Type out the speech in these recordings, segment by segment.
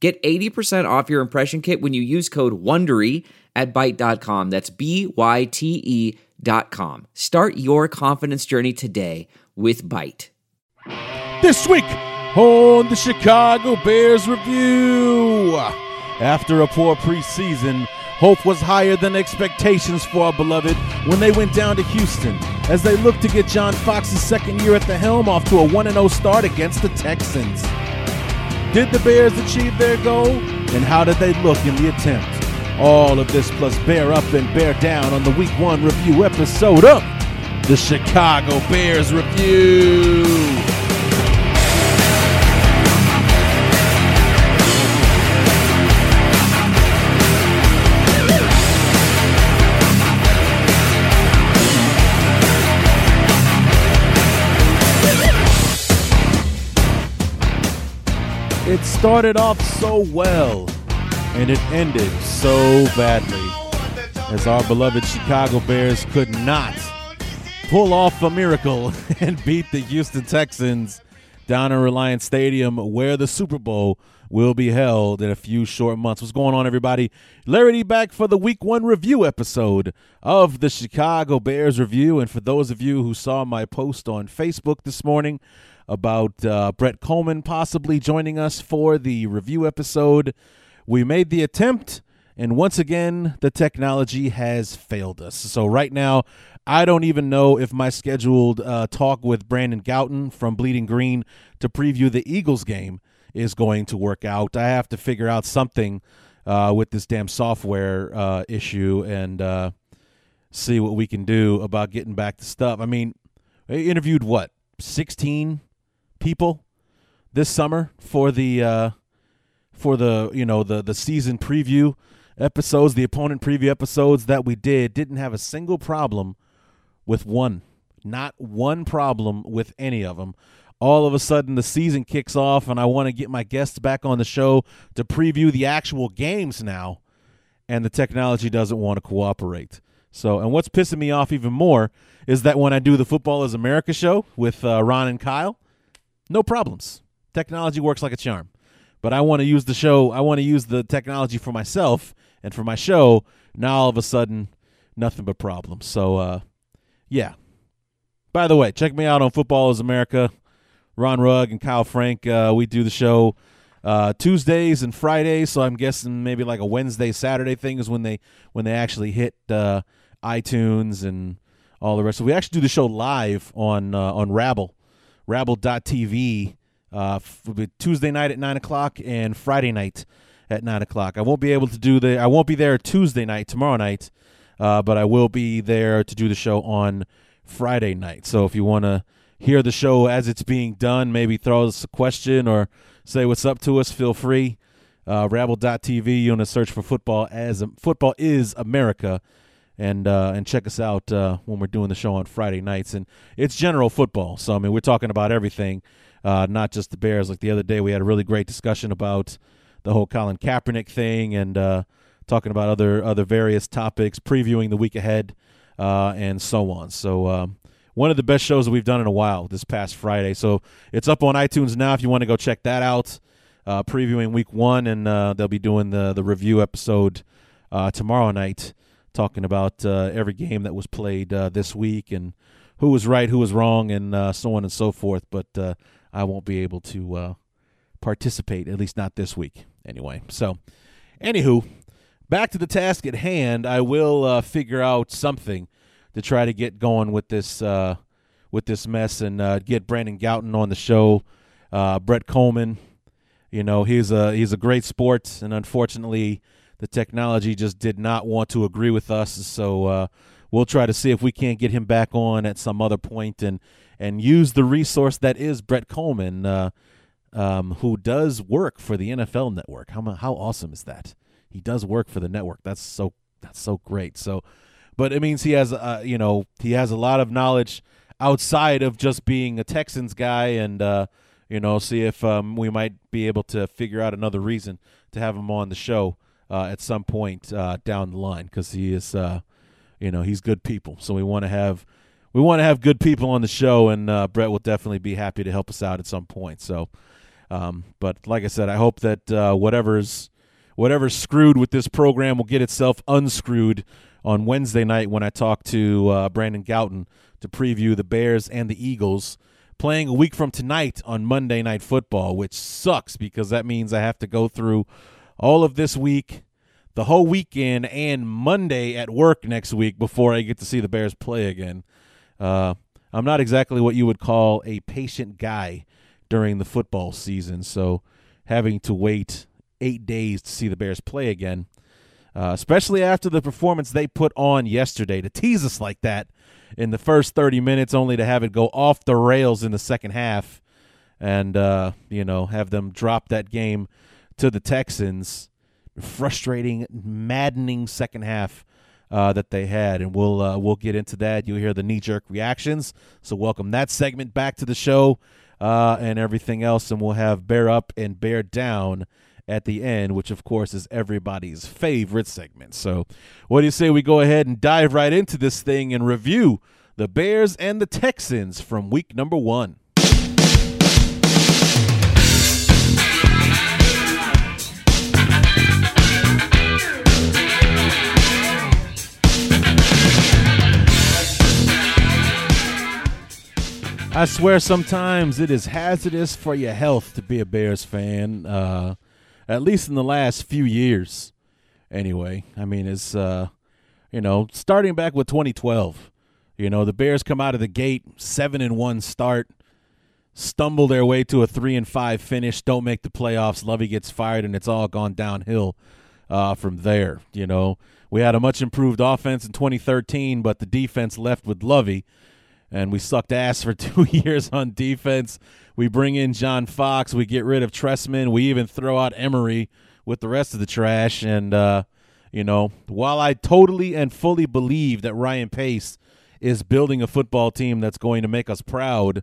Get 80% off your impression kit when you use code WONDERY at Byte.com. That's B-Y-T-E dot com. Start your confidence journey today with Byte. This week on the Chicago Bears Review. After a poor preseason, hope was higher than expectations for our beloved when they went down to Houston as they looked to get John Fox's second year at the helm off to a 1-0 start against the Texans. Did the Bears achieve their goal? And how did they look in the attempt? All of this plus bear up and bear down on the week one review episode of the Chicago Bears Review. It started off so well, and it ended so badly, as our beloved Chicago Bears could not pull off a miracle and beat the Houston Texans down in Reliant Stadium, where the Super Bowl will be held in a few short months. What's going on, everybody? Larry D back for the Week One review episode of the Chicago Bears Review. And for those of you who saw my post on Facebook this morning, about uh, Brett Coleman possibly joining us for the review episode. We made the attempt, and once again, the technology has failed us. So, right now, I don't even know if my scheduled uh, talk with Brandon Gowton from Bleeding Green to preview the Eagles game is going to work out. I have to figure out something uh, with this damn software uh, issue and uh, see what we can do about getting back to stuff. I mean, I interviewed what, 16 people this summer for the uh, for the you know the the season preview episodes, the opponent preview episodes that we did didn't have a single problem with one, not one problem with any of them. All of a sudden, the season kicks off, and I want to get my guests back on the show to preview the actual games now, and the technology doesn't want to cooperate. So, and what's pissing me off even more is that when I do the Football is America show with uh, Ron and Kyle, no problems. Technology works like a charm. But I want to use the show, I want to use the technology for myself and for my show. Now all of a sudden, nothing but problems. So, uh, yeah. By the way, check me out on Football is America. Ron Rugg and Kyle Frank. Uh, we do the show uh, Tuesdays and Fridays, so I'm guessing maybe like a Wednesday, Saturday thing is when they when they actually hit uh, iTunes and all the rest. So we actually do the show live on uh, on Rabble rabble.tv uh, Tuesday night at 9 o'clock and Friday night at 9 o'clock. I won't be able to do the, I won't be there Tuesday night, tomorrow night, uh, but I will be there to do the show on Friday night. So if you want to hear the show as it's being done, maybe throw us a question or say what's up to us, feel free. Uh, rabble.tv, you want to search for football as football is America and uh, and check us out uh, when we're doing the show on Friday nights. And it's general football, so I mean we're talking about everything, uh, not just the Bears. Like the other day, we had a really great discussion about the whole Colin Kaepernick thing and uh, talking about other other various topics, previewing the week ahead, uh, and so on. So. Um, one of the best shows that we've done in a while this past Friday. So it's up on iTunes now if you want to go check that out. Uh, previewing week one, and they'll be doing the the review episode tomorrow night talking about uh, every game that was played uh, this week and who was right, who was wrong, and uh, so on and so forth. But uh, I won't be able to uh, participate, at least not this week, anyway. So, anywho, back to the task at hand. I will uh, figure out something to try to get going with this with this mess and get Brandon Gowton on the show. Brett Coleman, you know, he's a he's a great sport, and unfortunately the technology just did not want to agree with us. So uh, we'll try to see if we can't get him back on at some other point and and use the resource that is Brett Coleman. Uh, um, who does work for the NFL Network. How how awesome is that? He does work for the network. That's so that's so great. So, but it means he has uh, you know he has a lot of knowledge outside of just being a Texans guy and uh, you know see if um, we might be able to figure out another reason to have him on the show uh, at some point uh, down the line because he is uh, you know he's good people. So we want to have we want to have good people on the show, and uh, Brett will definitely be happy to help us out at some point. So, um, but like I said, I hope that uh, whatever's whatever's screwed with this program will get itself unscrewed on Wednesday night when I talk to Brandon Gowton to preview the Bears and the Eagles playing a week from tonight on Monday Night Football, which sucks because that means I have to go through all of this week, the whole weekend, and Monday at work next week before I get to see the Bears play again. Uh, I'm not exactly what you would call a patient guy during the football season, so having to wait eight days to see the Bears play again, uh, especially after the performance they put on yesterday, to tease us like that in the first 30 minutes, only to have it go off the rails in the second half, and uh, you know have them drop that game to the Texans. Frustrating, maddening second half uh, that they had, and we'll uh, we'll get into that. You'll hear the knee jerk reactions. So welcome that segment back to the show uh, and everything else, and we'll have bear up and bear down at the end, which of course is everybody's favorite segment. So, what do you say we go ahead and dive right into this thing and review the Bears and the Texans from week number one? I swear sometimes it is hazardous for your health to be a Bears fan, uh, at least in the last few years. Anyway, I mean, it's, uh, you know, starting back with 2012. You know, the Bears come out of the gate, 7 and 1 start, stumble their way to a 3 and 5 finish, don't make the playoffs. Lovie gets fired, and it's all gone downhill uh, from there. You know, we had a much improved offense in 2013, but the defense left with Lovie and we sucked ass for two years on defense. We bring in John Fox, we get rid of Trestman. we even throw out Emery with the rest of the trash. And uh, you know, while I totally and fully believe that Ryan Pace is building a football team that's going to make us proud,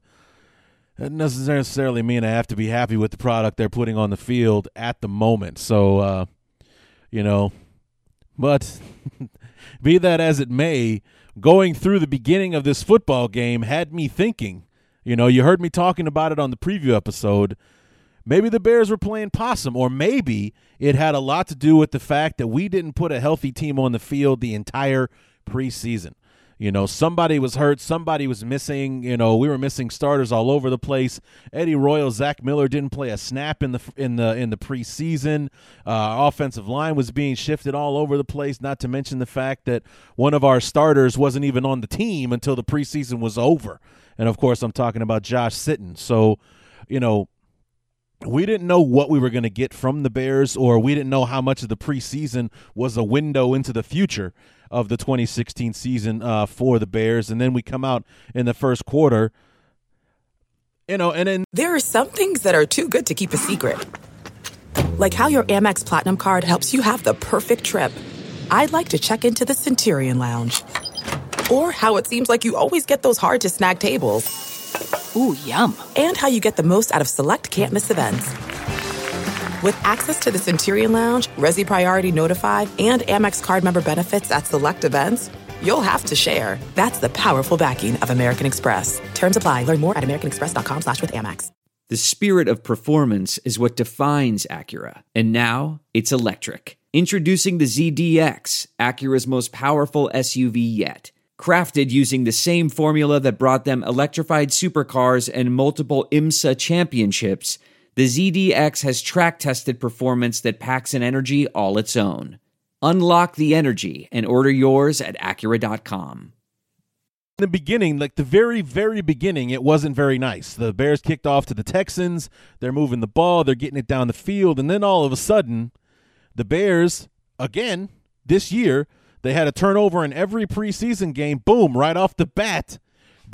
it doesn't necessarily mean I have to be happy with the product they're putting on the field at the moment. So, uh, you know, but be that as it may, going through the beginning of this football game had me thinking. You know, you heard me talking about it on the preview episode. Maybe the Bears were playing possum, or maybe it had a lot to do with the fact that we didn't put a healthy team on the field the entire preseason. You know, somebody was hurt, somebody was missing. You know, we were missing starters all over the place. Eddie Royal, Zach Miller didn't play a snap in the in the in the preseason. Uh, offensive line was being shifted all over the place. Not to mention the fact that one of our starters wasn't even on the team until the preseason was over. And of course, I'm talking about Josh Sitton. So, you know, we didn't know what we were going to get from the Bears, or we didn't know how much of the preseason was a window into the future of the 2016 season uh, for the Bears. And then we come out in the first quarter, you know, and then there are some things that are too good to keep a secret, like how your Amex Platinum card helps you have the perfect trip. I'd like to check into the Centurion Lounge, or how it seems like you always get those hard to snag tables. Ooh, yum. And how you get the most out of select can't miss events. With access to the Centurion Lounge, Resy Priority Notified, and Amex card member benefits at select events, you'll have to share. That's the powerful backing of American Express. Terms apply. Learn more at americanexpress.com slash with Amex. The spirit of performance is what defines Acura. And now it's electric. Introducing the ZDX, Acura's most powerful SUV yet. Crafted using the same formula that brought them electrified supercars and multiple IMSA championships, the ZDX has track tested performance that packs an energy all its own. Unlock the energy and order yours at Acura.com. In the beginning, like the very, very beginning, it wasn't very nice. The Bears kicked off to the Texans. They're moving the ball, they're getting it down the field, and then all of a sudden, the Bears, again, this year, they had a turnover in every preseason game. Boom, right off the bat.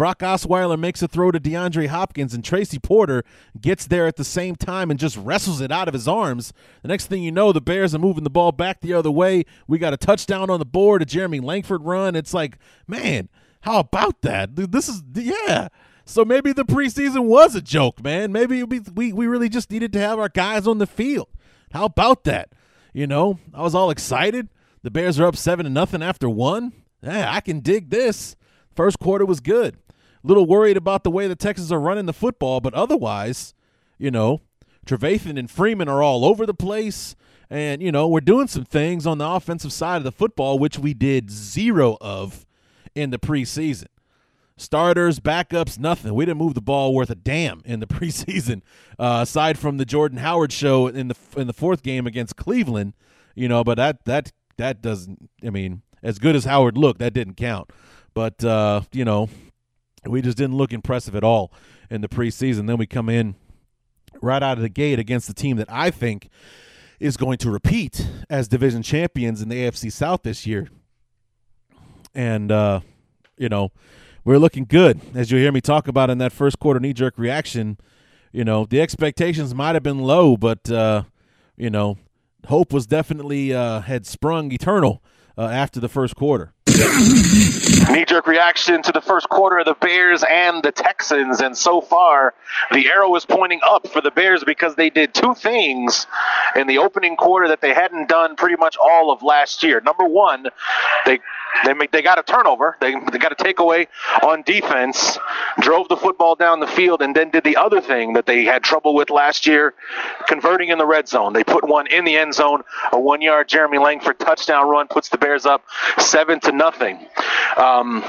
Brock Osweiler makes a throw to DeAndre Hopkins, and Tracy Porter gets there at the same time and just wrestles it out of his arms. The next thing you know, the Bears are moving the ball back the other way. We got a touchdown on the board, a Jeremy Langford run. It's like, man, how about that? This is, yeah. So maybe the preseason was a joke, man. Maybe we, we, we really just needed to have our guys on the field. How about that? You know, I was all excited. The Bears are up seven to nothing after one. Yeah, I can dig this. First quarter was good. Little worried about the way the Texans are running the football, but otherwise, you know, Trevathan and Freeman are all over the place. And, you know, we're doing some things on the offensive side of the football, which we did zero of in the preseason. Starters, backups, nothing. We didn't move the ball worth a damn in the preseason, uh, aside from the Jordan Howard show in the in the fourth game against Cleveland. You know, but that that that doesn't. I mean, as good as Howard looked, that didn't count. But uh, you know, we just didn't look impressive at all in the preseason. Then we come in right out of the gate against the team that I think is going to repeat as division champions in the AFC South this year. And uh, you know, we're looking good. As you hear me talk about in that first quarter knee jerk reaction, you know, the expectations might have been low, but uh, you know, hope was definitely uh, had sprung eternal uh, after the first quarter. Knee jerk reaction to the first quarter of the Bears and the Texans. And so far, the arrow is pointing up for the Bears because they did two things in the opening quarter that they hadn't done pretty much all of last year. Number one, they they make, they got a turnover. They, they got a takeaway on defense, drove the football down the field, and then did the other thing that they had trouble with last year, converting in the red zone. They put one in the end zone, a one-yard Jeremy Langford touchdown run puts the Bears up seven to nothing. Um,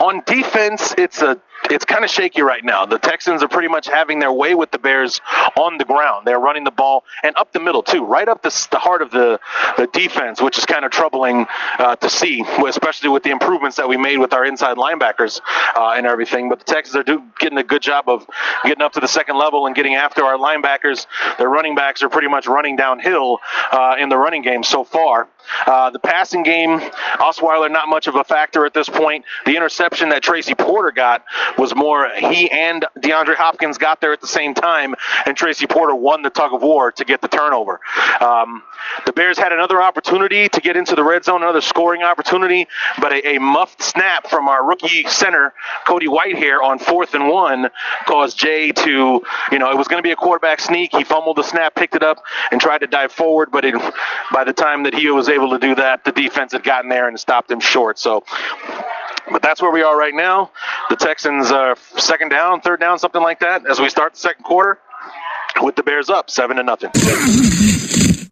on defense, it's a it's kind of shaky right now. The Texans are pretty much having their way with the Bears on the ground. They're running the ball and up the middle too, right up the, the heart of the, the defense, which is kind of troubling uh, to see, especially with the improvements that we made with our inside linebackers uh, and everything. But the Texans are do, getting a good job of getting up to the second level and getting after our linebackers. Their running backs are pretty much running downhill uh, in the running game so far. Uh, the passing game, Osweiler not much of a factor at this point. The interception that Tracy Porter got was more he and DeAndre Hopkins got there at the same time, and Tracy Porter won the tug of war to get the turnover. Um, the Bears had another opportunity to get into the red zone, another scoring opportunity, but a, a muffed snap from our rookie center, Cody Whitehair, on fourth and one caused Jay to, you know, it was going to be a quarterback sneak. He fumbled the snap, picked it up, and tried to dive forward, but it, by the time that he was able to do that, the defense had gotten there and stopped him short. So but that's where we are right now. The Texans are second down, third down, something like that, as we start the second quarter with the Bears up seven to nothing.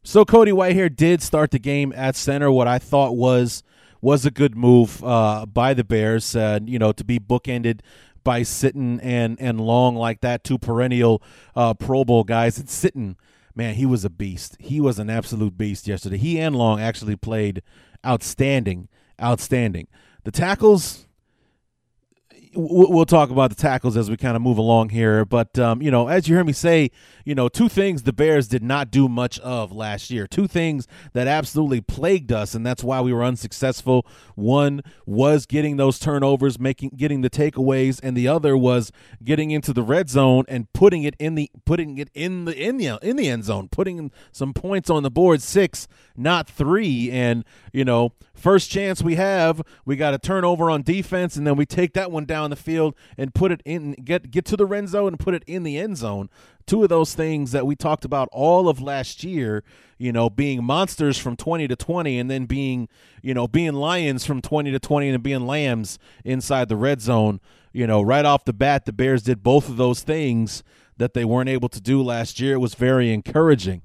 So Cody Whitehair did start the game at center. What I thought was was a good move uh, by the Bears. Uh, you know, to be bookended by Sitton and and Long like that, two perennial uh, Pro Bowl guys. And Sitton, man, he was a beast. He was an absolute beast yesterday. He and Long actually played outstanding, outstanding. The tackles, we'll talk about the tackles as we kind of move along here. But, um, you know, as you hear me say, you know, two things the Bears did not do much of last year. Two things that absolutely plagued us, and that's why we were unsuccessful. One was getting those turnovers, making getting the takeaways, and the other was getting into the red zone and putting it in the putting it in the in the in the end zone, putting some points on the board, six, not three. And, you know, first chance we have, we got a turnover on defense, and then we take that one down the field and put it in get get to the red zone and put it in the end zone two of those things that we talked about all of last year, you know, being monsters from 20 to 20 and then being, you know, being lions from 20 to 20 and being lambs inside the red zone. You know, right off the bat, the Bears did both of those things that they weren't able to do last year. It was very encouraging,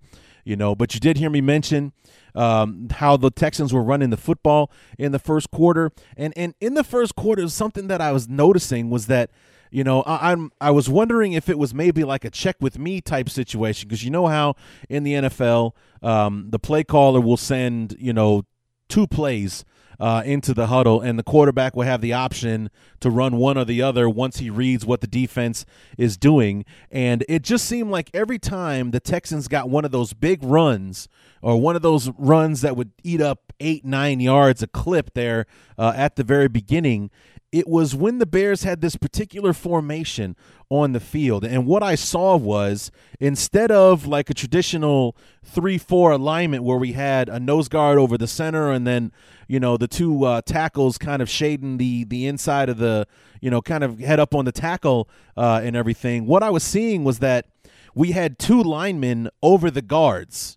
you know, but you did hear me mention um, how the Texans were running the football in the first quarter. And, and in the first quarter, something that I was noticing was that – you know, I, am I was wondering if it was maybe like a check with me type situation because you know how in the NFL um, the play caller will send you know two plays uh, into the huddle, and the quarterback will have the option to run one or the other once he reads what the defense is doing. And it just seemed like every time the Texans got one of those big runs or one of those runs that would eat up eight, nine yards a clip there uh, at the very beginning, it was when the Bears had this particular formation on the field. And what I saw was instead of like a traditional 3 4 alignment where we had a nose guard over the center and then, you know, the two uh, tackles kind of shading the, the inside of the, you know, kind of head up on the tackle uh, and everything, what I was seeing was that we had two linemen over the guards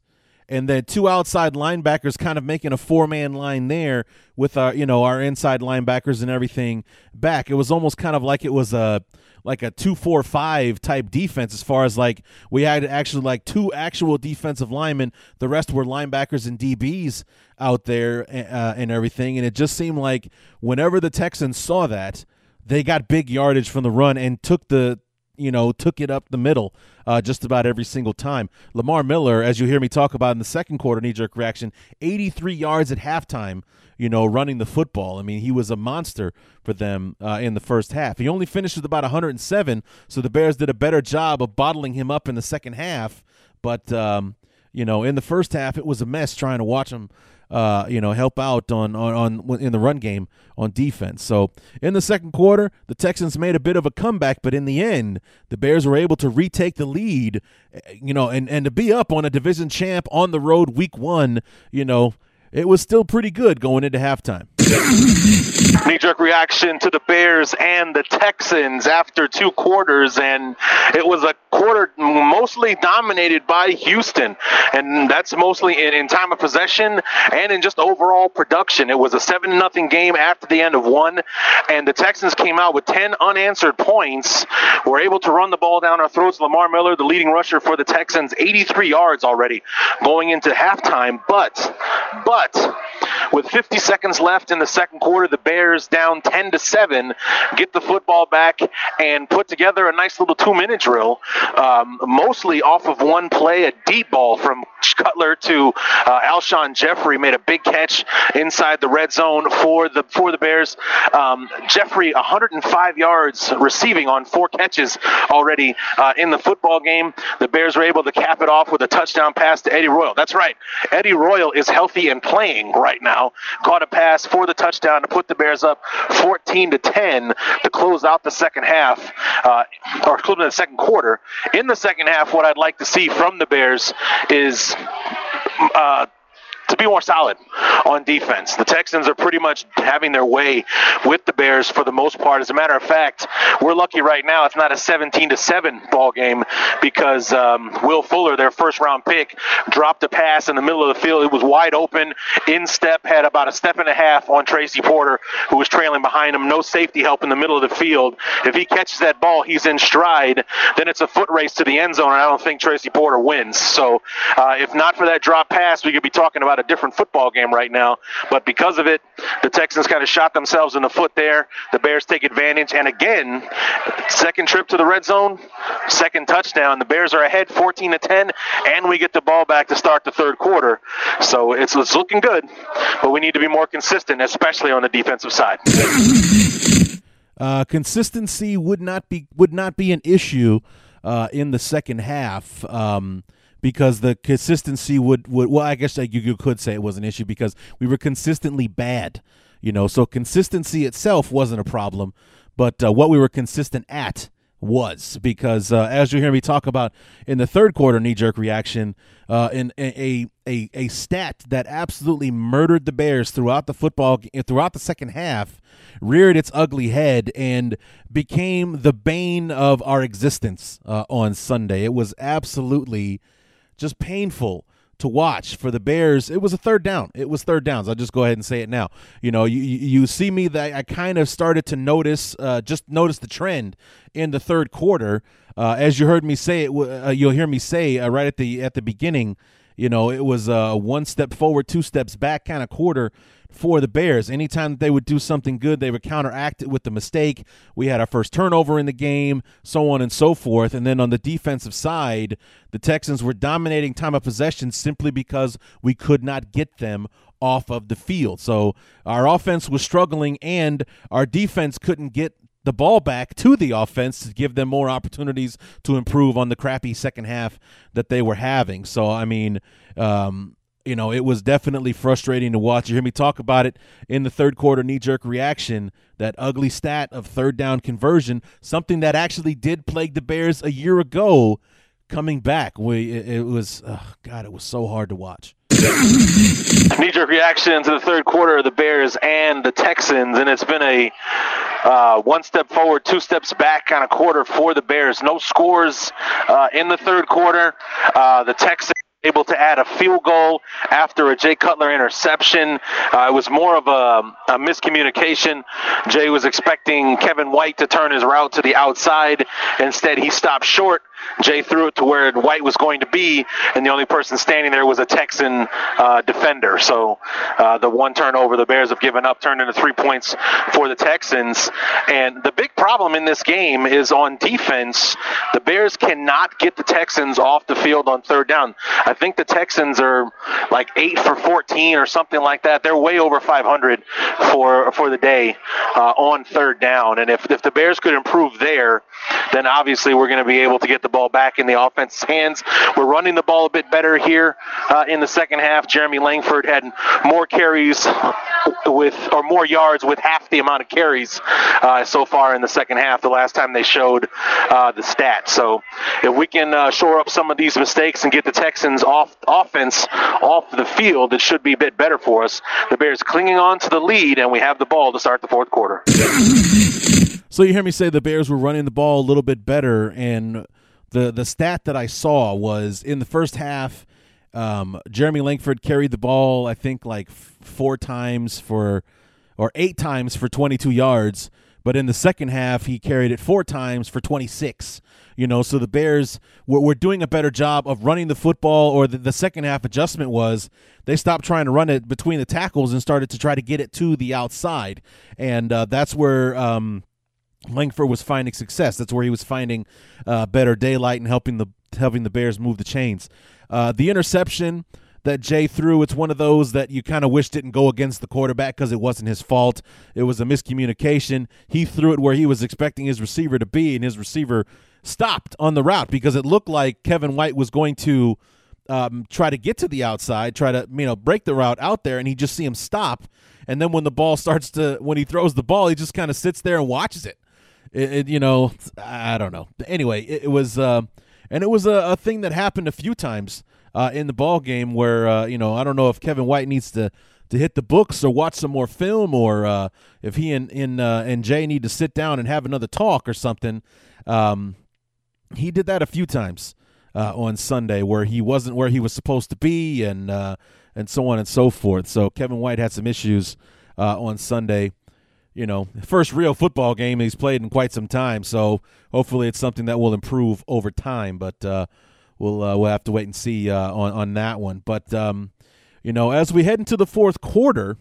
and then two outside linebackers kind of making a four man line there with our you know our inside linebackers and everything back. It was almost kind of like it was a like a two four five type defense as far as like we had actually like two actual defensive linemen. The rest were linebackers and DBs out there uh, and everything. And it just seemed like whenever the Texans saw that, they got big yardage from the run and took the you know, took it up the middle uh, just about every single time. Lamar Miller, as you hear me talk about in the second quarter, knee jerk reaction, 83 yards at halftime, you know, running the football. I mean, he was a monster for them uh, in the first half. He only finished with about 107, so the Bears did a better job of bottling him up in the second half. But, um, you know, in the first half, it was a mess trying to watch him uh, you know, help out on, on on in the run game on defense. So in the second quarter, the Texans made a bit of a comeback, but in the end, the Bears were able to retake the lead, eh, you know, and and to be up on a division champ on the road week one, you know, it was still pretty good going into halftime. Knee jerk reaction to the Bears and the Texans after two quarters, and it was a quarter mostly dominated by Houston, and that's mostly in, in time of possession and in just overall production. It was a seven nothing game after the end of one, and the Texans came out with ten unanswered points. Were able to run the ball down our throats. Lamar Miller, the leading rusher for the Texans, 83 yards already going into halftime, but but with 50 seconds left in the second quarter, the Bears down 10 to 7, get the football back and put together a nice little two minute drill, um, mostly off of one play, a deep ball from Cutler to uh, Alshon Jeffery made a big catch inside the red zone for the for the Bears. Um, Jeffery 105 yards receiving on four catches already uh, in the football game. The Bears were able to cap it off with a touchdown pass to Eddie Royal. That's right, Eddie Royal is healthy and playing right now. Caught a pass for the touchdown to put the Bears up 14 to 10 to close out the second half, uh, or close the second quarter. In the second half, what I'd like to see from the Bears is uh, to be more solid on defense. The Texans are pretty much having their way with the Bears for the most part. As a matter of fact, we're lucky right now it's not a 17 to 7 ball game because um, Will Fuller, their first round pick, dropped a pass in the middle of the field. It was wide open, in step, had about a step and a half on Tracy Porter, who was trailing behind him. No safety help in the middle of the field. If he catches that ball, he's in stride. Then it's a foot race to the end zone, and I don't think Tracy Porter wins. So, uh, if not for that drop pass, we could be talking about a different football game right now. But because of it, the Texans kind of shot themselves in the foot there. The Bears take advantage. And again, second trip to the red zone, second touchdown. The Bears are ahead 14 to 10, and we get the ball back to start the third quarter. So it's, it's looking good, but we need to be more consistent, especially on the defensive side. Uh, consistency would not be would not be an issue uh, in the second half. Um, because the consistency would, would well, I guess you, you could say it was an issue because we were consistently bad, you know. So consistency itself wasn't a problem, but uh, what we were consistent at was because uh, as you hear me talk about in the third quarter knee jerk reaction, uh, in a, a a stat that absolutely murdered the Bears throughout the football throughout the second half, reared its ugly head and became the bane of our existence uh, on Sunday. It was absolutely just painful to watch for the Bears. It was a third down. It was third downs. I'll just go ahead and say it now. You know, you you see me that I kind of started to notice, uh, just notice the trend in the third quarter. Uh, as you heard me say it, uh, you'll hear me say uh, right at the at the beginning. You know, it was a one step forward, two steps back kind of quarter for the Bears. Anytime they would do something good, they would counteract it with the mistake. We had our first turnover in the game, so on and so forth. And then on the defensive side, the Texans were dominating time of possession simply because we could not get them off of the field. So our offense was struggling and our defense couldn't get the ball back to the offense to give them more opportunities to improve on the crappy second half that they were having. So I mean, um, you know, it was definitely frustrating to watch. You hear me talk about it in the third quarter knee jerk reaction, that ugly stat of third down conversion, something that actually did plague the Bears a year ago coming back. We, it, was, oh God, it was so hard to watch. Knee jerk reaction to the third quarter of the Bears and the Texans, and it's been a uh, one step forward, two steps back kind of quarter for the Bears. No scores uh, in the third quarter. Uh, the Texans able to add a field goal after a Jay Cutler interception. Uh, it was more of a, a, miscommunication. Jay was expecting Kevin White to turn his route to the outside. Instead, he stopped short Jay threw it to where White was going to be, and the only person standing there was a Texan uh, defender. So uh, the one turnover the Bears have given up turned into three points for the Texans. And the big problem in this game is on defense. The Bears cannot get the Texans off the field on third down. I think the Texans are like eight for 14 or something like that. They're way over 500 for for the day uh, on third down. And if if the Bears could improve there, then obviously we're going to be able to get the ball back in the offense's hands. We're running the ball a bit better here uh, in the second half. Jeremy Langford had more carries with or more yards with half the amount of carries uh, so far in the second half. The last time they showed uh, the stats. So if we can uh, shore up some of these mistakes and get the Texans off offense off the field, it should be a bit better for us. The Bears clinging on to the lead, and we have the ball to start the fourth quarter. So you hear me say the Bears were running the ball a little bit better, and the the stat that I saw was in the first half, um, Jeremy Langford carried the ball I think like f- four times for, or eight times for 22 yards. But in the second half, he carried it four times for 26. You know, so the Bears were, were doing a better job of running the football, or the, the second half adjustment was they stopped trying to run it between the tackles and started to try to get it to the outside. And uh, that's where um, Langford was finding success. That's where he was finding uh, better daylight and helping the helping the Bears move the chains. Uh, the interception that Jay threw, it's one of those that you kind of wish didn't go against the quarterback because it wasn't his fault. It was a miscommunication. He threw it where he was expecting his receiver to be, and his receiver stopped on the route because it looked like Kevin White was going to um, try to get to the outside, try to you know break the route out there, and he just see him stop. And then when the ball starts to when he throws the ball, he just kind of sits there and watches it it, it, you know, I don't know. Anyway, it, it was, uh, and it was a, a, thing that happened a few times uh, in the ball game where uh, you know I don't know if Kevin White needs to to hit the books or watch some more film or uh, if he and and, uh, and Jay need to sit down and have another talk or something. Um, he did that a few times uh, on Sunday where he wasn't where he was supposed to be and and so on and so forth. So Kevin White had some issues on Sunday you know, first real football game he's played in quite some time. So hopefully it's something that will improve over time. But uh, we'll uh, we'll have to wait and see uh, on on that one. But um, you know, as we head into the fourth quarter,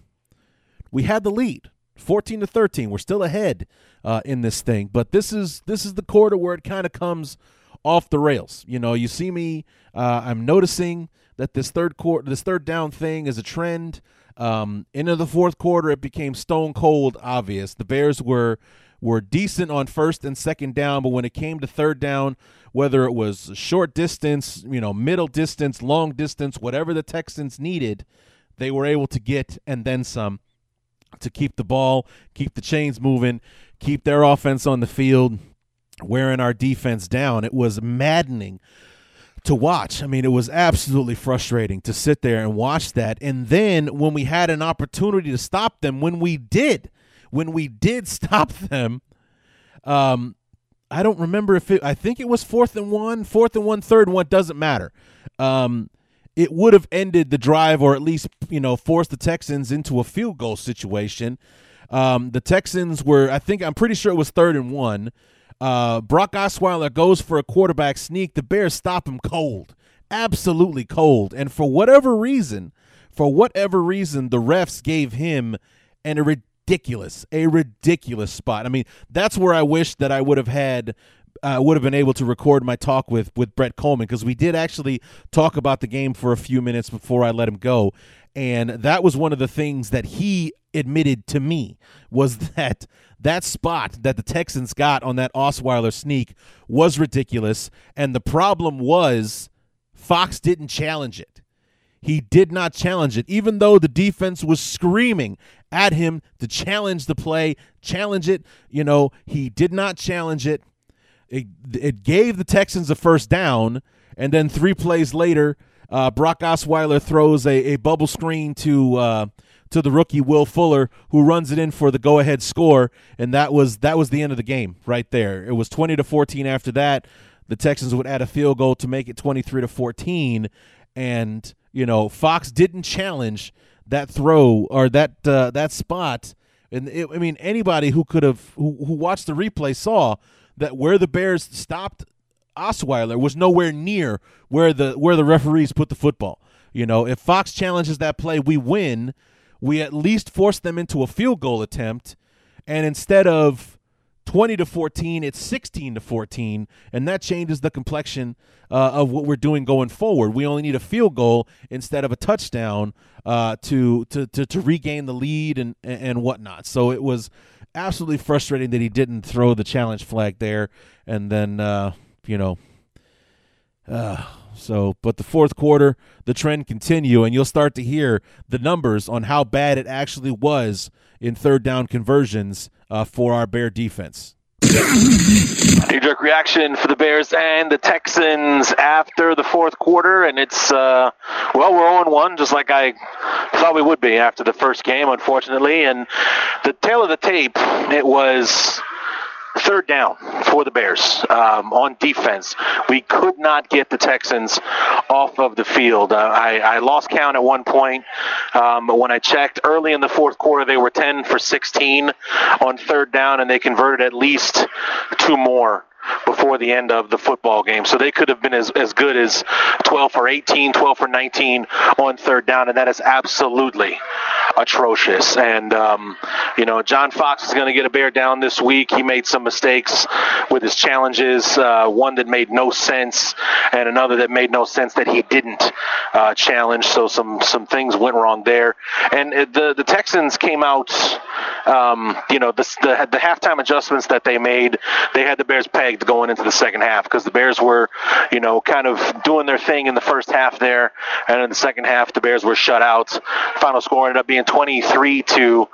we had the lead, fourteen to thirteen. We're still ahead uh, in this thing, but this is this is the quarter where it kind of comes off the rails. You know, you see me. Uh, I'm noticing that this third quarter, this third down thing is a trend. Um, into the fourth quarter, it became stone cold obvious. The Bears were were decent on first and second down, but when it came to third down, whether it was short distance, you know, middle distance, long distance, whatever the Texans needed, they were able to get and then some to keep the ball, keep the chains moving, keep their offense on the field, wearing our defense down. It was maddening to watch. I mean, it was absolutely frustrating to sit there and watch that. And then when we had an opportunity to stop them, when we did, when we did stop them, um, I don't remember if it, I think it was fourth and one, fourth and one, third and one, doesn't matter. Um, it would have ended the drive or at least, you know, forced the Texans into a field goal situation. Um, the Texans were, I think, I'm pretty sure it was third and one. Uh, Brock Osweiler goes for a quarterback sneak. The Bears stop him cold, absolutely cold. And for whatever reason, for whatever reason, the refs gave him an a ridiculous, a ridiculous spot. I mean, that's where I wish that I would have had I uh, would have been able to record my talk with with Brett Coleman because we did actually talk about the game for a few minutes before I let him go, and that was one of the things that he admitted to me was that that spot that the Texans got on that Osweiler sneak was ridiculous. And the problem was Fox didn't challenge it. he did not challenge it, even though the defense was screaming at him to challenge the play, challenge it. You know, he did not challenge it. It, it gave the Texans a first down, and then three plays later, uh, Brock Osweiler throws a, a bubble screen to uh, to the rookie Will Fuller, who runs it in for the go ahead score, and that was that was the end of the game right there. It was twenty to fourteen. After that, the Texans would add a field goal to make it twenty three to fourteen, and you know Fox didn't challenge that throw or that uh, that spot. And it, I mean, anybody who could have who, who watched the replay saw that where the Bears stopped Osweiler was nowhere near where the where the referees put the football. You know, if Fox challenges that play, we win. We at least force them into a field goal attempt, and instead of 20 to 14, it's 16 to 14, and that changes the complexion uh, of what we're doing going forward. We only need a field goal instead of a touchdown uh, to, to to to regain the lead and and whatnot. So it was absolutely frustrating that he didn't throw the challenge flag there, and then uh, you know. Uh, so, but the fourth quarter, the trend continue, and you'll start to hear the numbers on how bad it actually was in third down conversions uh, for our Bear defense. Knee jerk reaction for the Bears and the Texans after the fourth quarter, and it's uh, well, we're 0 1, just like I thought we would be after the first game, unfortunately. And the tale of the tape, it was third down for the Bears um, on defense. We could not get the Texans off of the field. Uh, I, I, lost count at one point, um, but when I checked early in the fourth quarter, they were 10 for 16 on third down, and they converted at least two more before the end of the football game. So they could have been as, as good as 12 for 18, 12 for 19 on third down, and that is absolutely atrocious. And, um, you know, John Fox is going to get a bear down this week. He made some mistakes with his challenges, uh, one that made no sense, and another that made no sense that he didn't uh, challenge. So some, some things went wrong there. And the, the Texans came out, um, you know, the, the, the halftime adjustments that they made, they had the Bears pegged going into the second half because the Bears were, you know, kind of doing their thing in the first half there, and in the second half the Bears were shut out. Final score ended up being 23 to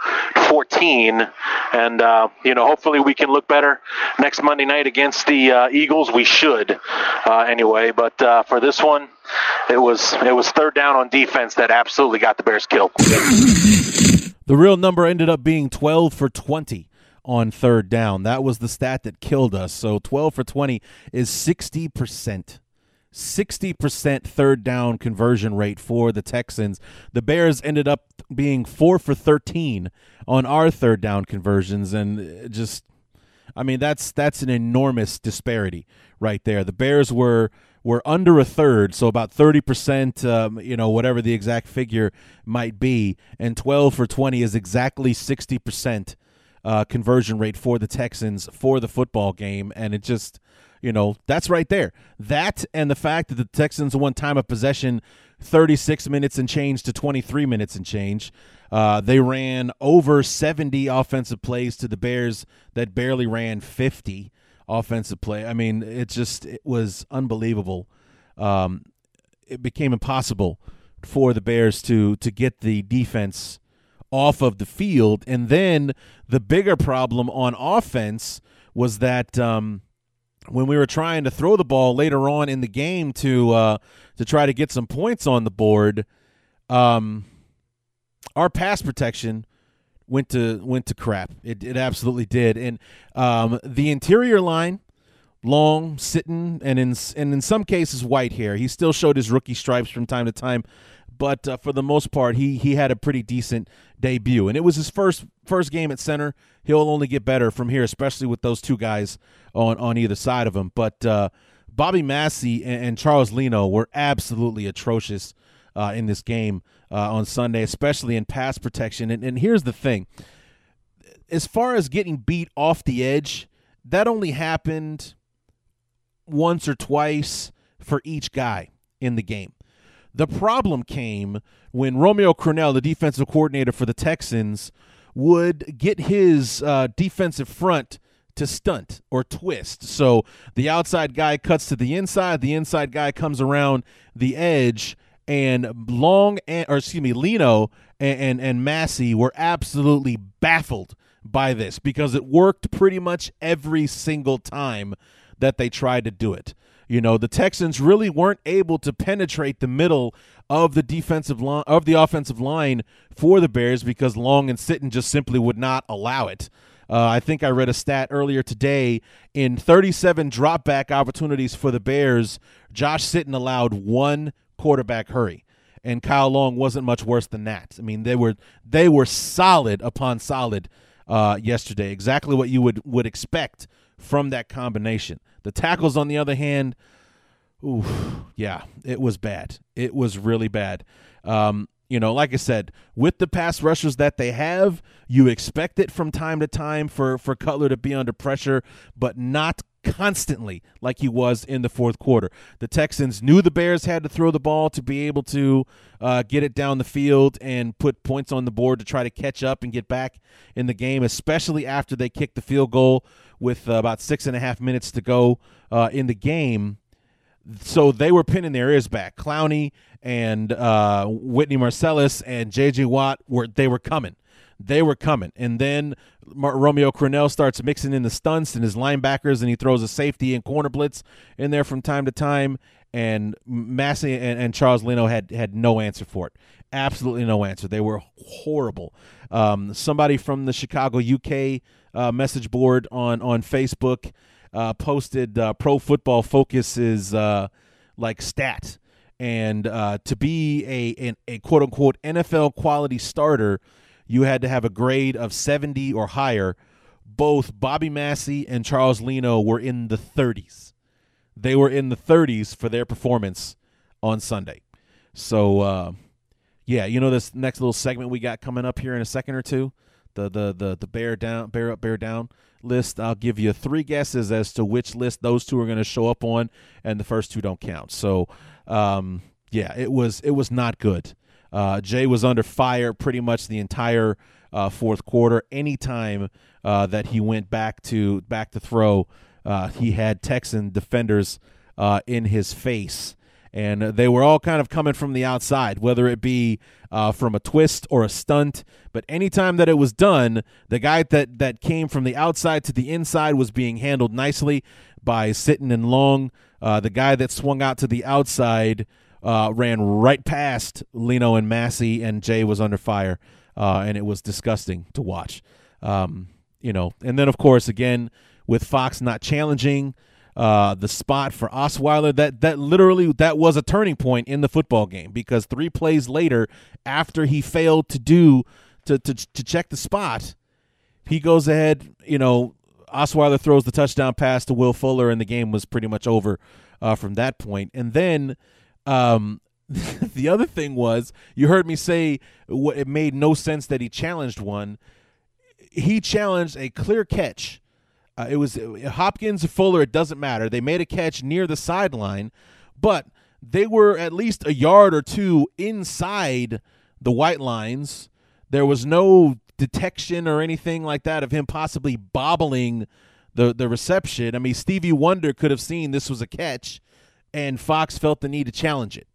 14, and uh, you know, hopefully we can look better next Monday night against the uh, Eagles. We should, uh, anyway. But uh, for this one, it was it was third down on defense that absolutely got the Bears killed. The real number ended up being 12 for 20 on third down. That was the stat that killed us. So 12 for 20 is 60%. 60% third down conversion rate for the Texans. The Bears ended up being 4 for 13 on our third down conversions and just I mean that's that's an enormous disparity right there. The Bears were were under a third, so about 30%, um, you know, whatever the exact figure might be, and 12 for 20 is exactly 60% uh, conversion rate for the Texans for the football game, and it just you know that's right there. That and the fact that the Texans won time of possession 36 minutes and change to 23 minutes and change. Uh, they ran over 70 offensive plays to the Bears that barely ran 50 offensive play. I mean, it just it was unbelievable. Um, it became impossible for the Bears to to get the defense off of the field. And then the bigger problem on offense was that um, when we were trying to throw the ball later on in the game to uh, to try to get some points on the board, um, our pass protection went to went to crap. It, it absolutely did. And um, the interior line, Long, Sitton, and in and in some cases Whitehair. He still showed his rookie stripes from time to time, but uh, for the most part, he he had a pretty decent debut, and it was his first first game at center. He'll only get better from here, especially with those two guys on on either side of him. But uh, Bobby Massie and, and, Charles Leno were absolutely atrocious uh, in this game uh, on Sunday, especially in pass protection. And, and here's the thing: as far as getting beat off the edge, that only happened once or twice for each guy in the game. The problem came when Romeo Crennel, the defensive coordinator for the Texans, would get his uh, defensive front to stunt or twist. So the outside guy cuts to the inside, the inside guy comes around the edge, and Long and or excuse me, Leno and, and and Massie were absolutely baffled by this because it worked pretty much every single time that they tried to do it. You know, the Texans really weren't able to penetrate the middle of the defensive line of the offensive line for the Bears because Long and Sitton just simply would not allow it. Uh, I think I read a stat earlier today. In 37 dropback opportunities for the Bears, Josh Sitton allowed one quarterback hurry, and Kyle Long wasn't much worse than that. I mean, they were they were solid upon solid uh, yesterday. Exactly what you would would expect from that combination. The tackles, on the other hand, ooh, yeah, it was bad. It was really bad. Um, you know, like I said, with the pass rushers that they have, you expect it from time to time for for Cutler to be under pressure, but not constantly like he was in the fourth quarter. The Texans knew the Bears had to throw the ball to be able to uh, get it down the field and put points on the board to try to catch up and get back in the game, especially after they kicked the field goal with uh, about six and a half minutes to go uh, in the game. So they were pinning their ears back. Clowney and uh, Whitney Mercilus and J.J. Watt were they were coming they were coming. And then Romeo Crennel starts mixing in the stunts and his linebackers, and he throws a safety and corner blitz in there from time to time. And Massie and, and Charles Leno had had no answer for it. Absolutely no answer. They were horrible. Um, somebody from the Chicago UK uh, message board on on Facebook uh, posted uh, Pro Football Focus's uh, like stat, and uh, to be a, a a quote unquote NFL quality starter you had to have a grade of 70 or higher. Both Bobby Massie and Charles Leno were in the 30s. They were in the 30s for their performance on Sunday. So, uh, yeah, you know this next little segment we got coming up here in a second or two, the the the the bear down, bear up, bear down list. I'll give you three guesses as to which list those two are going to show up on, and the first two don't count. So, um, yeah, it was it was not good. Uh, Jay was under fire pretty much the entire uh, fourth quarter. Anytime uh, that he went back to back to throw, uh, he had Texan defenders uh, in his face, and they were all kind of coming from the outside, whether it be uh, from a twist or a stunt. But anytime that it was done, the guy that that came from the outside to the inside was being handled nicely by Sitton and Long. the guy that swung out to the outside uh, ran right past Leno and Massie, and Jay was under fire, uh, and it was disgusting to watch. Um, you know, and then of course again with Fox not challenging uh, the spot for Osweiler, that that literally that was a turning point in the football game because three plays later, after he failed to do to to, to check the spot, he goes ahead. You know, Osweiler throws the touchdown pass to Will Fuller, and the game was pretty much over uh, from that point. And then um, the other thing was you heard me say what, it made no sense that he challenged one. He challenged a clear catch. Uh, it was Hopkins Fuller. It doesn't matter. They made a catch near the sideline, but they were at least a yard or two inside the white lines. There was no detection or anything like that of him possibly bobbling the the reception. I mean, Stevie Wonder could have seen this was a catch and Fox felt the need to challenge it.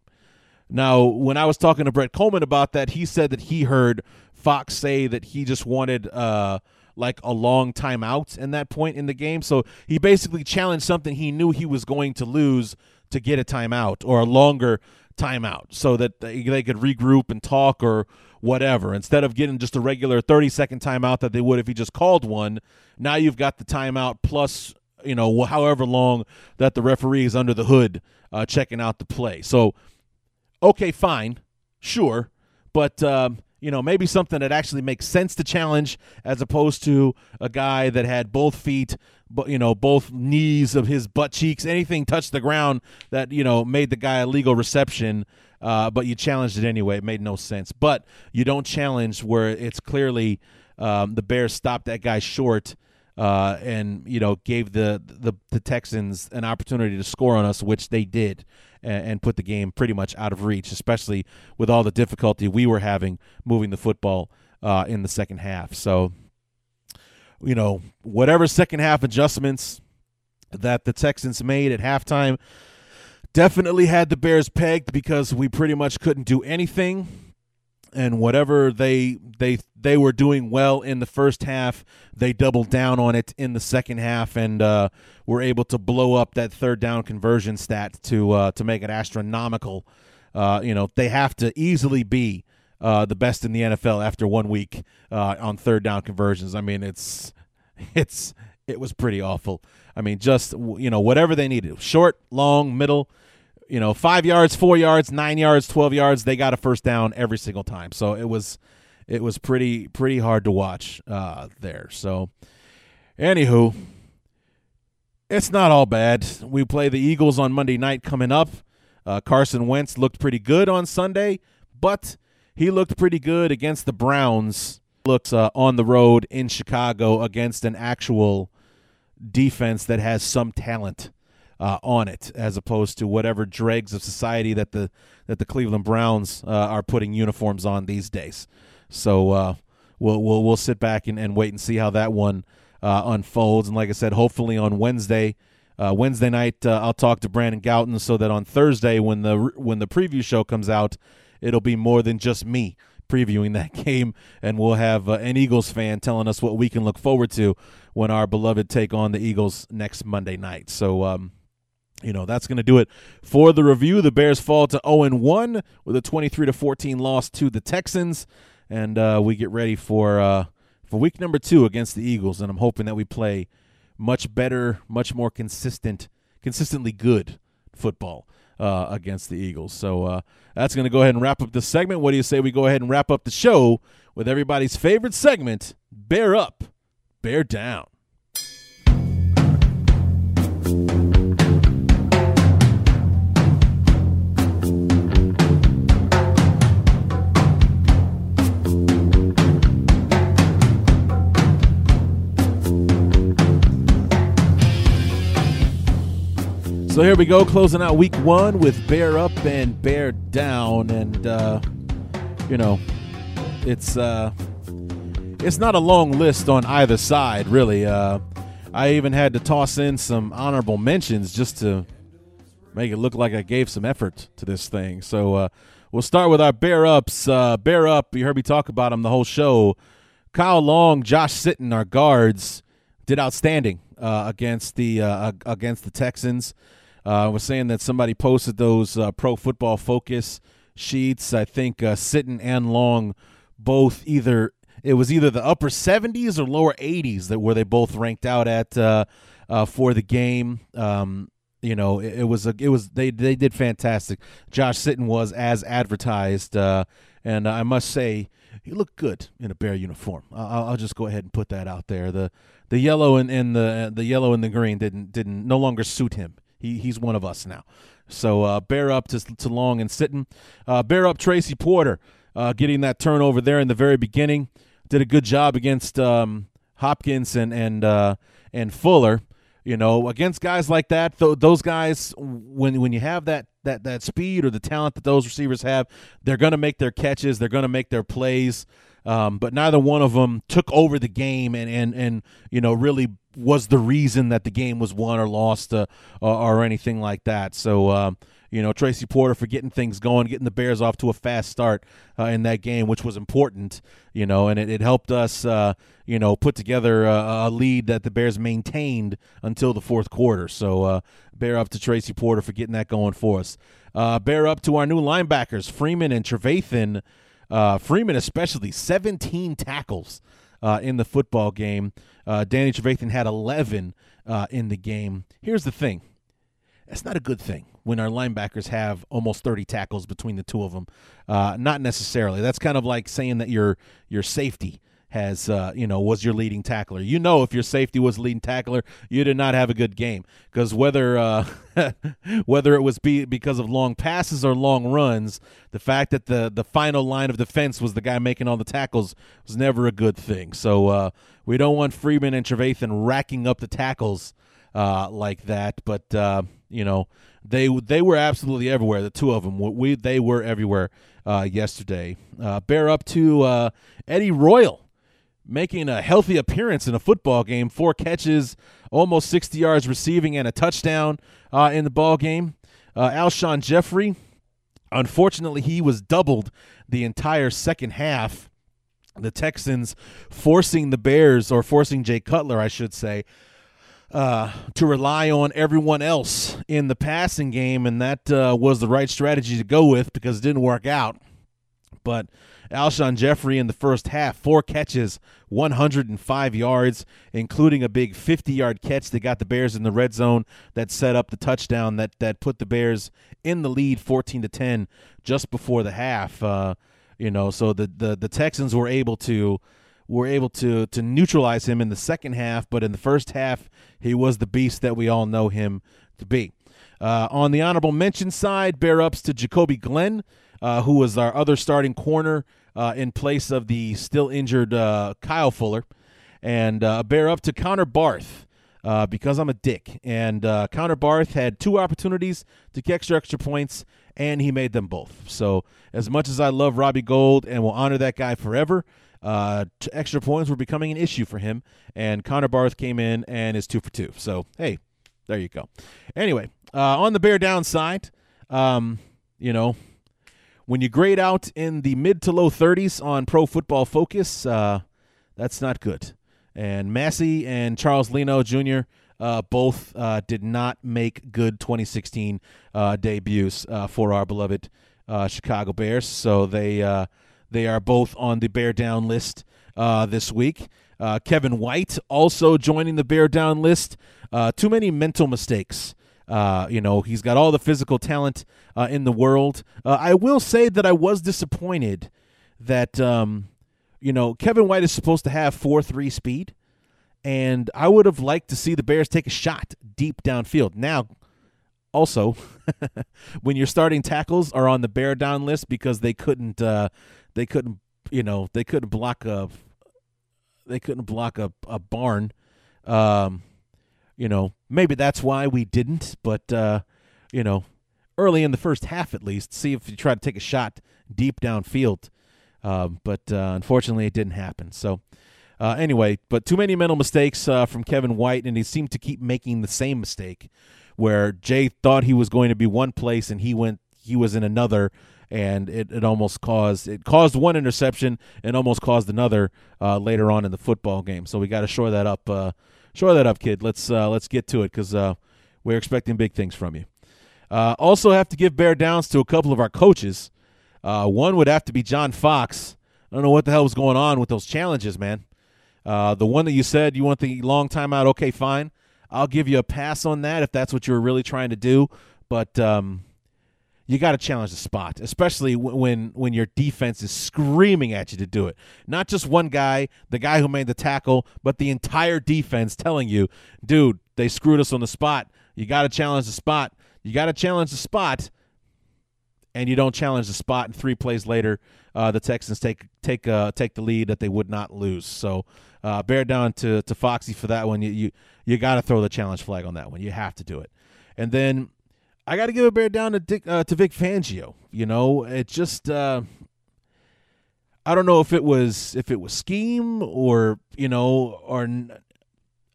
Now, when I was talking to Brett Coleman about that, he said that he heard Fox say that he just wanted uh, like a long timeout in that point in the game. So he basically challenged something he knew he was going to lose to get a timeout or a longer timeout so that they, they could regroup and talk or whatever. Instead of getting just a regular 30 second timeout that they would if he just called one, now you've got the timeout plus you know, however long that the referee is under the hood uh, checking out the play. So, okay, fine, sure, but um, you know, maybe something that actually makes sense to challenge, as opposed to a guy that had both feet, but you know, both knees of his butt cheeks, anything touched the ground that you know made the guy a legal reception. Uh, but you challenged it anyway. It made no sense. But you don't challenge where it's clearly um, the Bears stopped that guy short uh, and you know gave the, the, the Texans an opportunity to score on us, which they did, and, and, put the game pretty much out of reach, especially with all the difficulty we were having moving the football uh, in the second half. So, you know, whatever second half adjustments that the Texans made at halftime definitely had the Bears pegged because we pretty much couldn't do anything and whatever they they they were doing well in the first half, they doubled down on it in the second half and uh, were able to blow up that third down conversion stat to uh, to make it astronomical. Uh, you know, they have to easily be uh, the best in the NFL after one week uh, on third down conversions. I mean, it's it's it was pretty awful. I mean, just you know, whatever they needed, short, long, middle you know, five yards, four yards, nine yards, twelve yards. They got a first down every single time. So it was, it was pretty pretty hard to watch uh, there. So, anywho, it's not all bad. We play the Eagles on Monday night coming up. Uh, Carson Wentz looked pretty good on Sunday, but he looked pretty good against the Browns. Looks uh, on the road in Chicago against an actual defense that has some talent uh, on it, as opposed to whatever dregs of society that the that the Cleveland Browns uh, are putting uniforms on these days. So uh, we'll we'll we'll sit back and, and wait and see how that one uh, unfolds. And like I said, hopefully on Wednesday. Uh, Wednesday night, uh, I'll talk to Brandon Gowton so that on Thursday, when the when the preview show comes out, it'll be more than just me previewing that game, and we'll have uh, an Eagles fan telling us what we can look forward to when our beloved take on the Eagles next Monday night. So, um, you know that's going to do it for the review. The Bears fall to 0 1 with a 23 to 14 loss to the Texans, and uh, we get ready for uh, for week number two against the Eagles. And I'm hoping that we play much better, much more consistent, consistently good football uh, against the Eagles. So uh, that's going to go ahead and wrap up the segment. What do you say we go ahead and wrap up the show with everybody's favorite segment, Bear Up, Bear Down. So here we go, closing out week one with Bear Up and Bear Down, and uh, you know, it's uh, it's not a long list on either side, really. Uh, I even had to toss in some honorable mentions just to make it look like I gave some effort to this thing. So uh, we'll start with our Bear Ups. Uh, bear Up, you heard me talk about them the whole show. Kyle Long, Josh Sitton, our guards, did outstanding uh, against the uh, against the Texans. Uh, I was saying that somebody posted those uh, Pro Football Focus sheets. I think uh, Sitton and Long both either it was either the upper 70s or lower 80s that where they both ranked out at uh, uh, for the game. Um, you know, it, it, was a, it was they they did fantastic. Josh Sitton was as advertised, uh, and I must say he looked good in a bear uniform. I'll, I'll, just go ahead and put that out there. the The yellow and, and the the yellow and the green didn't didn't no longer suit him. He he's one of us now. So uh, bear up to, to Long and Sitton. Uh, bear up Tracy Porter uh, getting that turnover there in the very beginning. Did a good job against um, Hopkins and and uh, and Fuller. You know, against guys like that, th- those guys when when you have that that that speed or the talent that those receivers have, they're going to make their catches. They're going to make their plays. Um, but neither one of them took over the game and and and you know really was the reason that the game was won or lost uh, or, or, anything like that. So. Uh, you know, Tracy Porter for getting things going, getting the Bears off to a fast start uh, in that game, which was important, you know, and it, it helped us, uh, you know, put together a, a, lead that the Bears maintained until the fourth quarter. So, uh, bear up to Tracy Porter for getting that going for us. Uh, bear up to our new linebackers, Freeman and Trevathan. Uh, Freeman, especially, 17 tackles uh, in the football game. Uh, Danny Trevathan had 11 uh, in the game. Here's the thing that's not a good thing when our linebackers have almost 30 tackles between the two of them. Uh, not necessarily. That's kind of like saying that your your safety has uh, you know was your leading tackler. You know if your safety was leading tackler, you did not have a good game because whether uh, whether it was be because of long passes or long runs, the fact that the the final line of defense was the guy making all the tackles was never a good thing. So uh, we don't want Freeman and Trevathan racking up the tackles uh, like that. But uh, you know they they were absolutely everywhere. The two of them, we they were everywhere uh, yesterday. bear up to Eddie Royal making a healthy appearance in a football game. Four catches, almost 60 yards receiving, and a touchdown uh, in the ball game. Uh, Alshon Jeffery, unfortunately, he was doubled the entire second half. The Texans forcing the Bears, or forcing Jay Cutler, I should say, uh, to rely on everyone else in the passing game, and that uh, was the right strategy to go with because it didn't work out. But Alshon Jeffery in the first half, four catches, 105 yards, including a big 50 yard catch that got the Bears in the red zone that set up the touchdown that, that put the Bears in the lead 14 to 10 just before the half. Uh, you know, so the, the, the Texans were able to were able to to neutralize him in the second half, but in the first half, he was the beast that we all know him to be. Uh, on the honorable mention side, bear ups to Jacoby Glenn, uh, who was our other starting corner uh, in place of the still injured uh, Kyle Fuller, and uh, bear up to Connor Barth. Uh, because I'm a dick. And uh, Connor Barth had two opportunities to catch extra points, and he made them both. So, as much as I love Robbie Gould and will honor that guy forever, uh, extra points were becoming an issue for him. And Connor Barth came in and is two for two. So, hey, there you go. Anyway, uh, on the bear downside, um, you know, when you grade out in the mid to low 30s on Pro Football Focus, uh, that's not good. And Massie and Charles Leno Jr. Uh, both uh, did not make good 2016 uh, debuts uh, for our beloved uh, Chicago Bears. So they they are both on the bear down list this week. Kevin White also joining the bear down list. too many mental mistakes. Uh, you know, he's got all the physical talent uh, in the world. Uh, I will say that I was disappointed that, um, you know, Kevin White is supposed to have 4 3 speed, and I would have liked to see the Bears take a shot deep downfield. Now, also, when your starting tackles are on the bear down list because they couldn't, uh, they couldn't, you know, they couldn't block a, they couldn't block a, a barn. Um, you know, maybe that's why we didn't, but, uh, you know, early in the first half at least, see if you try to take a shot deep downfield. Um, but uh, unfortunately, it didn't happen. So, uh, anyway, but too many mental mistakes uh, from Kevin White, and he seemed to keep making the same mistake where Jay thought he was going to be one place and he went, he was in another. And it, it almost caused it caused one interception and almost caused another uh, later on in the football game. So we got to shore that up uh, shore that up, kid. Let's uh, let's get to it because uh, we're expecting big things from you. Uh, also, have to give bear downs to a couple of our coaches. Uh, one would have to be John Fox. I don't know what the hell was going on with those challenges, man. Uh, the one that you said you want the long timeout, okay, fine. I'll give you a pass on that if that's what you were really trying to do. But um, you got to challenge the spot, especially when when your defense is screaming at you to do it. Not just one guy, the guy who made the tackle, but the entire defense telling you, "Dude, they screwed us on the spot. You got to challenge the spot. You got to challenge the spot." And you don't challenge the spot, and three plays later, uh, the Texans take take uh, take the lead that they would not lose. So, uh, bear down to to Foxy for that one. You you, you got to throw the challenge flag on that one. You have to do it. And then I got to give a bear down to Dick, uh, to Vic Fangio. You know, it just uh, I don't know if it was if it was scheme or you know or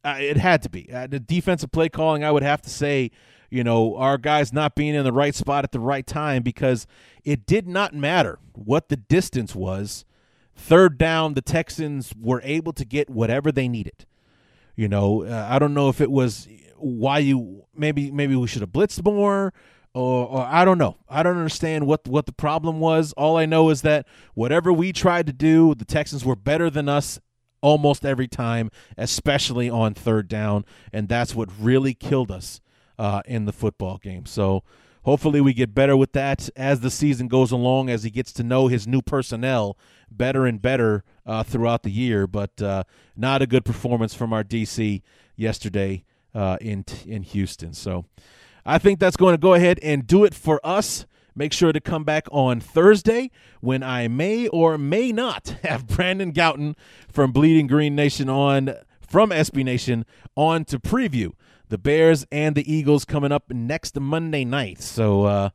uh, it had to be uh, the defensive play calling. I would have to say, you know, our guys not being in the right spot at the right time because it did not matter what the distance was. Third down, the Texans were able to get whatever they needed. You know, uh, I don't know if it was why you maybe maybe we should have blitzed more or, or I don't know. I don't understand what what the problem was. All I know is that whatever we tried to do, the Texans were better than us almost every time, especially on third down, and that's what really killed us uh, in the football game. So hopefully we get better with that as the season goes along, as he gets to know his new personnel better and better uh, throughout the year. But uh, not a good performance from our DC yesterday uh, in in Houston. So I think that's going to go ahead and do it for us. Make sure to come back on Thursday when I may or may not have Brandon Gowton from Bleeding Green Nation on from SB Nation on to preview the Bears and the Eagles coming up next Monday night. So uh,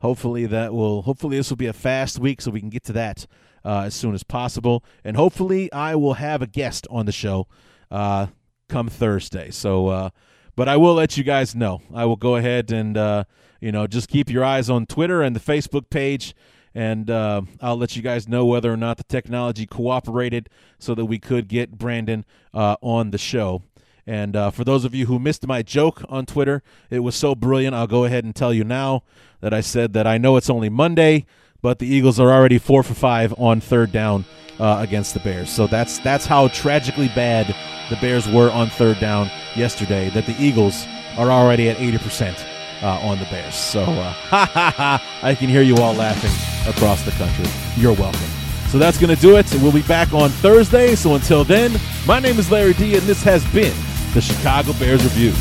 hopefully that will hopefully this will be a fast week so we can get to that uh, as soon as possible, and hopefully I will have a guest on the show uh, come Thursday. So uh, but I will let you guys know. I will go ahead and uh, you know just keep your eyes on Twitter and the Facebook page, and uh, I'll let you guys know whether or not the technology cooperated so that we could get Brandon uh, on the show. And uh, for those of you who missed my joke on Twitter, it was so brilliant. I'll go ahead and tell you now that I said that I know it's only Monday, but the Eagles are already four for five on third down uh, against the Bears. So that's that's how tragically bad the Bears were on third down yesterday. That the Eagles are already at eighty percent uh, on the Bears. So uh! I can hear you all laughing across the country. You're welcome. So that's going to do it. We'll be back on Thursday. So until then, my name is Larry D, and this has been the Chicago Bears Review.